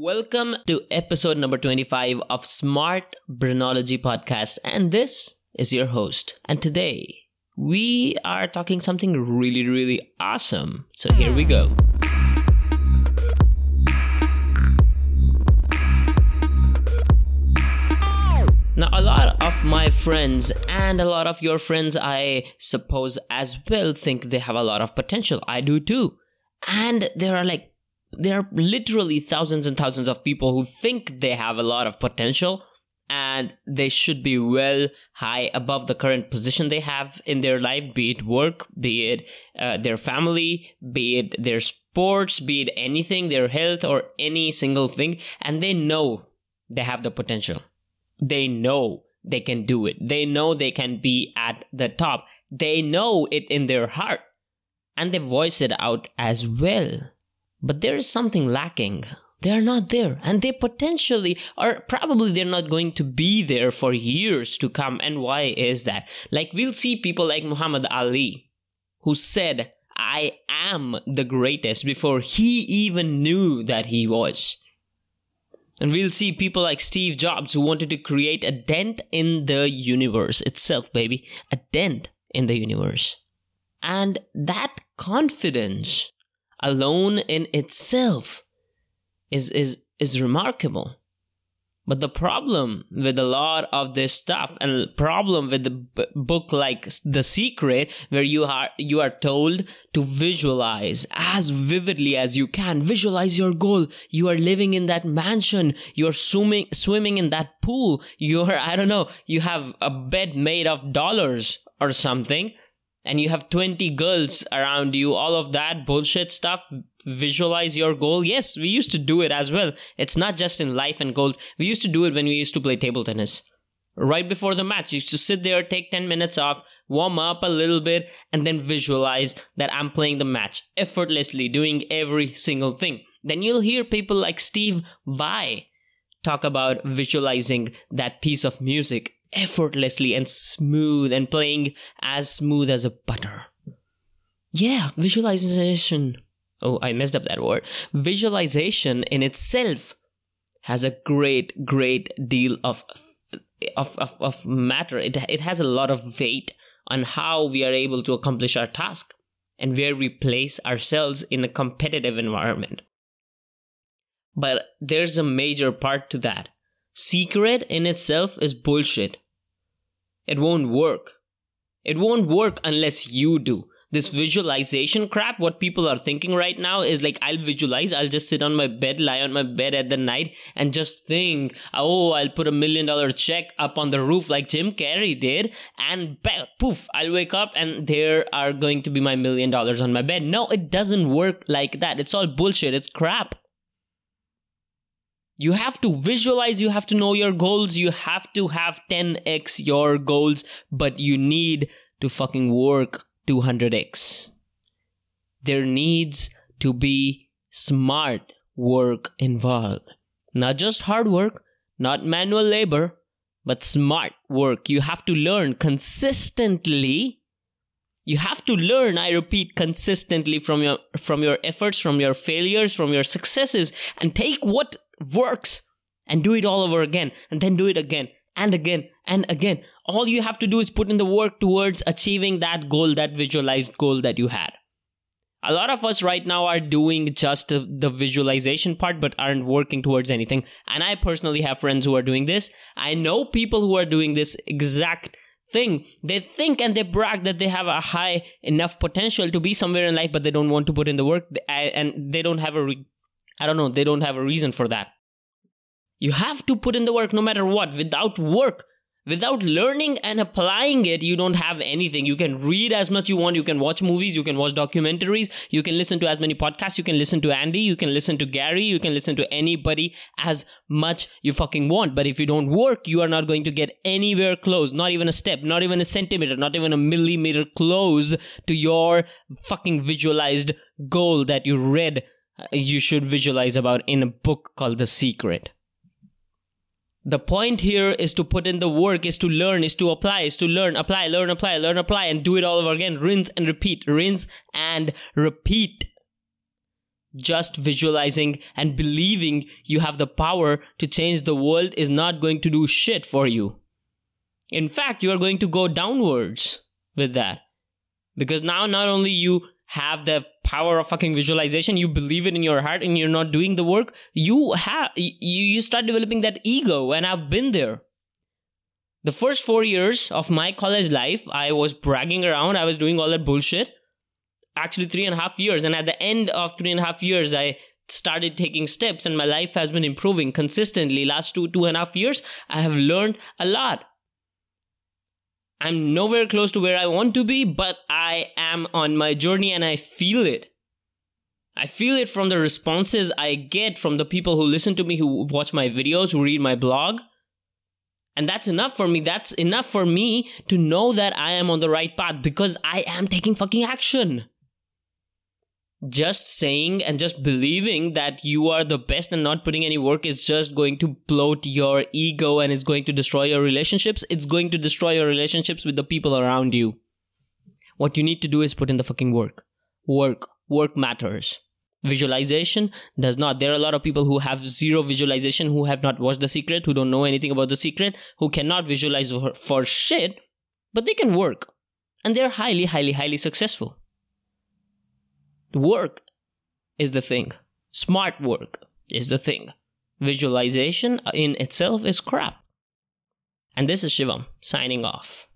Welcome to episode number 25 of Smart Brainology Podcast, and this is your host. And today we are talking something really, really awesome. So here we go. Now, a lot of my friends and a lot of your friends, I suppose, as well, think they have a lot of potential. I do too. And there are like there are literally thousands and thousands of people who think they have a lot of potential and they should be well high above the current position they have in their life be it work be it uh, their family be it their sports be it anything their health or any single thing. And they know they have the potential. They know they can do it. They know they can be at the top. They know it in their heart. And they voice it out as well but there is something lacking. They are not there, and they potentially are probably they're not going to be there for years to come. And why is that? Like, we'll see people like Muhammad Ali, who said, I am the greatest before he even knew that he was. And we'll see people like Steve Jobs who wanted to create a dent in the universe itself, baby. A dent in the universe. And that confidence alone in itself is is is remarkable. But the problem with a lot of this stuff and problem with the b- book like the secret where you are you are told to visualize as vividly as you can. Visualize your goal. You are living in that mansion. You're swimming swimming in that pool. You're i don't know you have a bed made of dollars or something and you have 20 girls around you, all of that bullshit stuff, visualize your goal. Yes, we used to do it as well. It's not just in life and goals. We used to do it when we used to play table tennis. Right before the match, you used to sit there, take 10 minutes off, warm up a little bit, and then visualize that I'm playing the match effortlessly, doing every single thing. Then you'll hear people like Steve Vai talk about visualizing that piece of music effortlessly and smooth and playing as smooth as a butter. Yeah, visualization. Oh, I messed up that word. Visualization in itself has a great, great deal of of, of, of matter. It, it has a lot of weight on how we are able to accomplish our task and where we place ourselves in a competitive environment. But there's a major part to that secret in itself is bullshit. It won't work. It won't work unless you do. This visualization crap, what people are thinking right now is like, I'll visualize, I'll just sit on my bed, lie on my bed at the night, and just think, oh, I'll put a million dollar check up on the roof like Jim Carrey did, and poof, I'll wake up and there are going to be my million dollars on my bed. No, it doesn't work like that. It's all bullshit. It's crap. You have to visualize, you have to know your goals, you have to have 10x your goals, but you need to fucking work 200x. There needs to be smart work involved. Not just hard work, not manual labor, but smart work. You have to learn consistently. You have to learn, I repeat, consistently from your from your efforts, from your failures, from your successes, and take what works and do it all over again and then do it again and again and again. All you have to do is put in the work towards achieving that goal, that visualized goal that you had. A lot of us right now are doing just the, visualization part but aren't working towards anything. And I personally have friends who are doing this. I know people who are doing this exact thing. They think and they brag that they have a high enough potential to be somewhere in life, but they don't want to put in the work and they don't have a re- I don't know, they don't have a reason for that. You have to put in the work no matter what. Without work, without learning and applying it, you don't have anything. You can read as much you want. You can watch movies. You can watch documentaries. You can listen to as many podcasts. You can listen to Andy. You can listen to Gary. You can listen to anybody as much you fucking want. But if you don't work, you are not going to get anywhere close. Not even a step, not even a centimeter, not even a millimeter close to your fucking visualized goal that you read you should visualize about in a book called The Secret. The point here is to put in the work, is to learn, is to apply, is to learn, apply, learn, apply, learn, apply, and do it all over again. Rinse and repeat, rinse and repeat. just visualizing and believing you have the power to change the world is not going to do shit for you. In fact, you are going to go downwards with that. Because now not only you have the power of fucking visualization, you believe it in your heart and you're not doing the work, you have you you start developing that ego and I've been there. The first 4 years of my college life, I was bragging around, I was doing all that bullshit actually three and a half years. And at the end of three and a half years, I started taking steps and my life has been improving consistently. Last two, two and a half years, I have learned a lot. I'm nowhere close to where I want to be, but I am on my journey and I feel it. I feel it from the responses I get from the people who listen to me, who watch my videos, who read my blog. And that's enough for me. That's enough for me to know that I am on the right path because I am taking fucking action just saying and just believing that you are the best and not putting any work is just going to bloat your ego and it's going to destroy your relationships. It's going to destroy your relationships with the people around you. What you need to do is put in the fucking work. Work. Work matters. Visualization does not. There are a lot of people who have zero visualization, who have not watched The Secret, who don't know anything about The Secret, who cannot visualize for, for shit, but they can work. And they're highly, highly, highly successful. Work is the thing. Smart work is the thing. Visualization in itself is crap. And this is Shivam signing off.